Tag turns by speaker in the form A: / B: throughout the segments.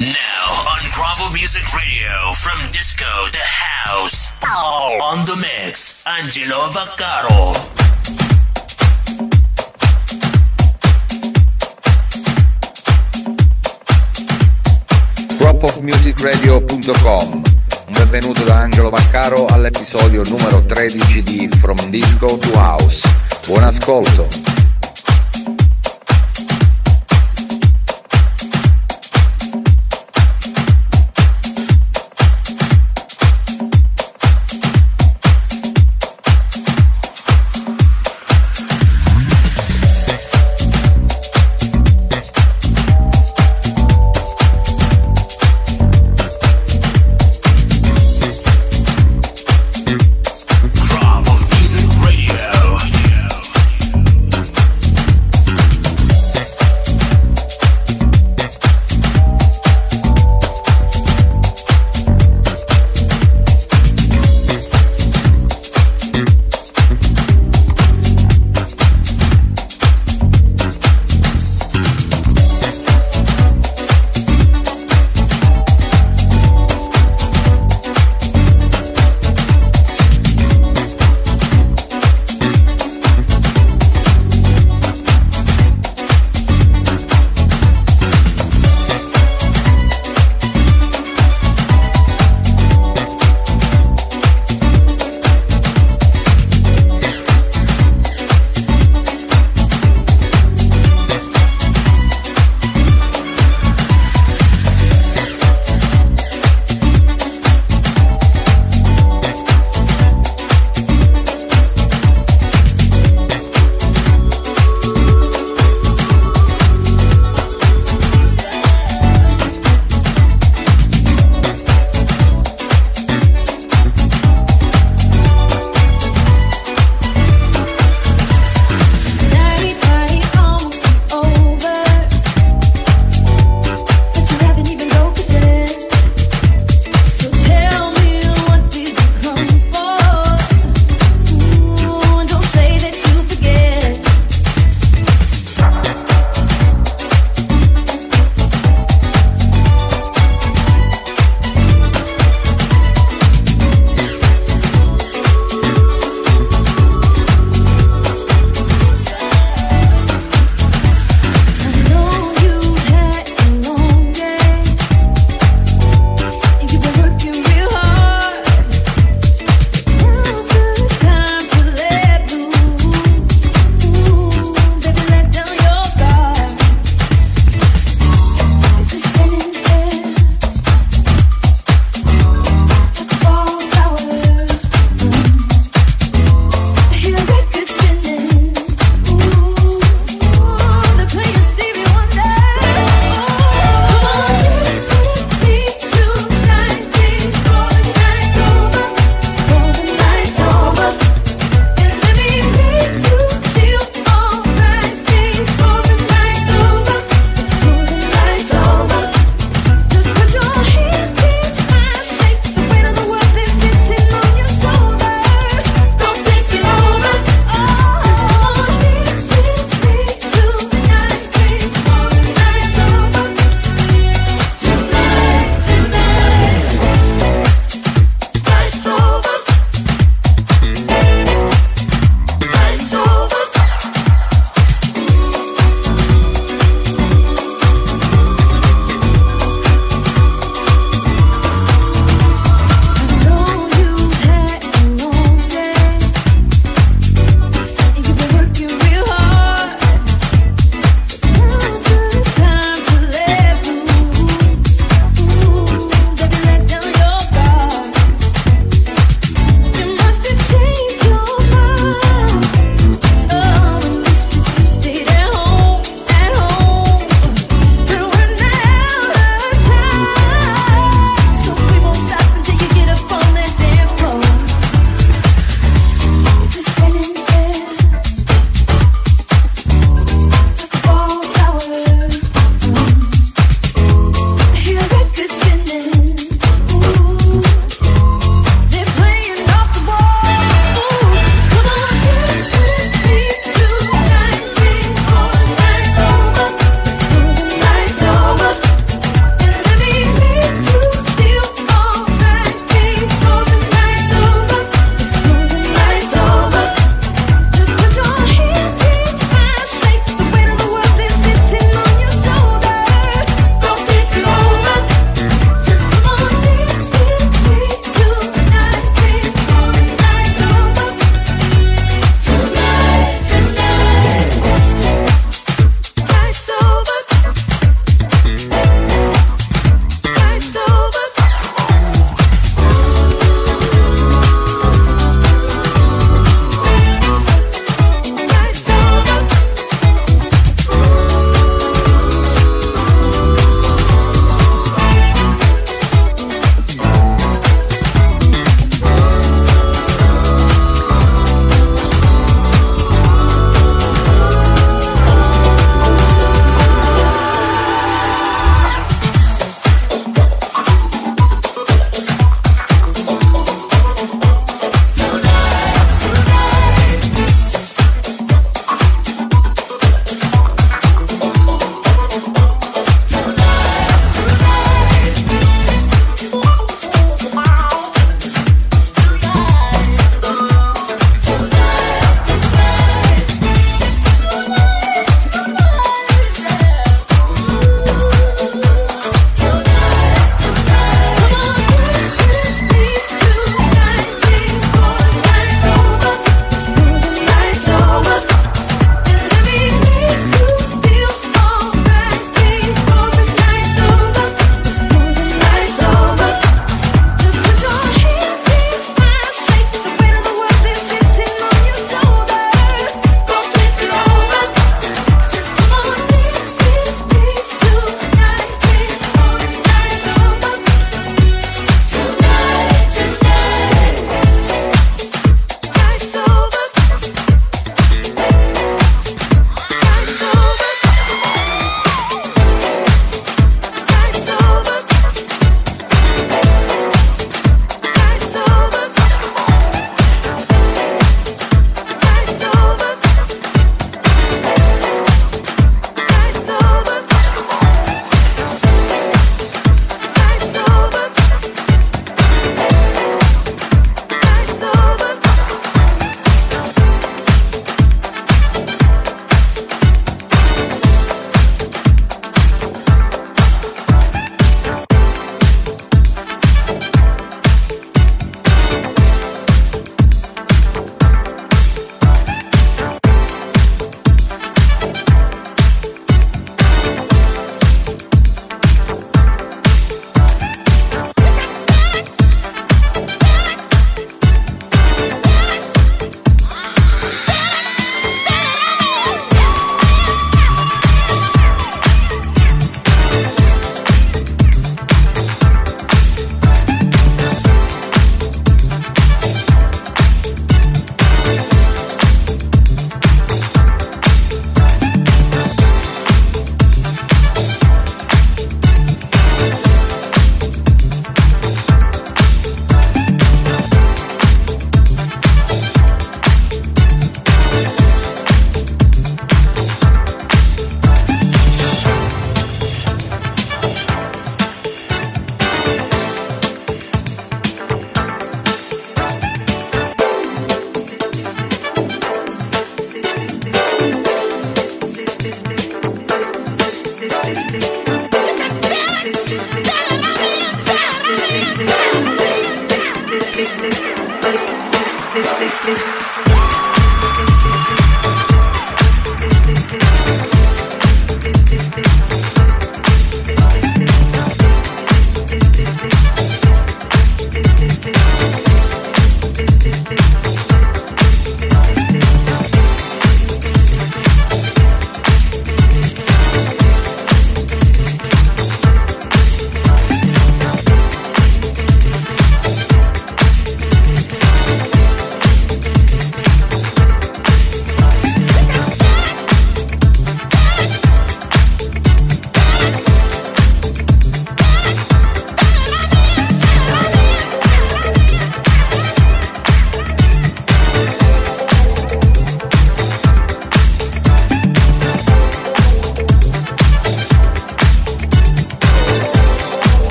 A: Now on Bravo Music Radio, from disco to house. On the mix, Angelo Vaccaro.
B: dropofmusicradio.com Un benvenuto da Angelo Vaccaro all'episodio numero 13 di From Disco to House. Buon ascolto!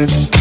A: business.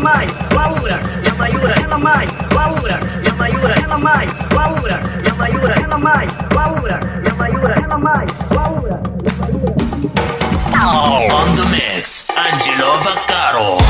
C: mais, Laura, e a Maiura, ela mais, Laura, e a Maiura, ela mais, Laura, e a Maiura, ela mais, Laura, e a Maiura, ela mais, Laura, e a Maiura.
A: On the mix, Angelo Vaccaro.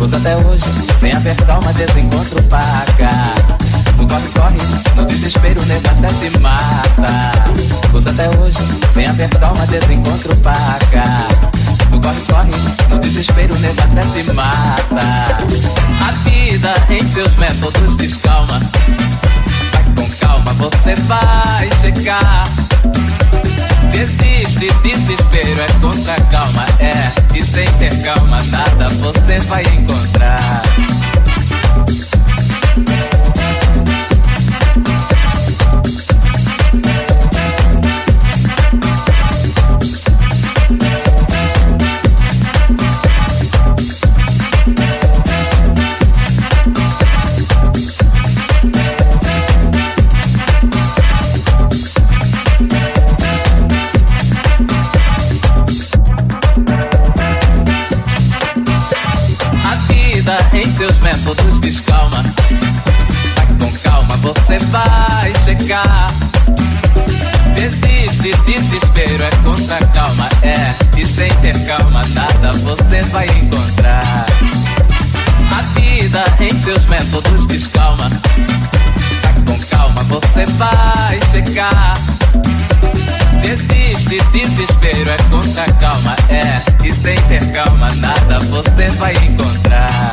D: Gozo até hoje, sem apertar uma desencontro paga No corre-corre, no desespero, nega até se mata. Gozo até hoje, sem apertar uma desencontro paga No corre-corre, no desespero, nega até se mata. A vida em seus métodos descalma. Vai com calma, você vai chegar. Desiste, desespero é contra calma, é. E sem ter calma, nada você vai encontrar. vai chegar. Desiste, desespero, é contra a calma, é. E sem ter calma, nada você vai encontrar. A vida em seus métodos descalma. Com calma você vai chegar. Desiste, desespero, é contra a calma, é. E sem ter calma, nada você vai encontrar.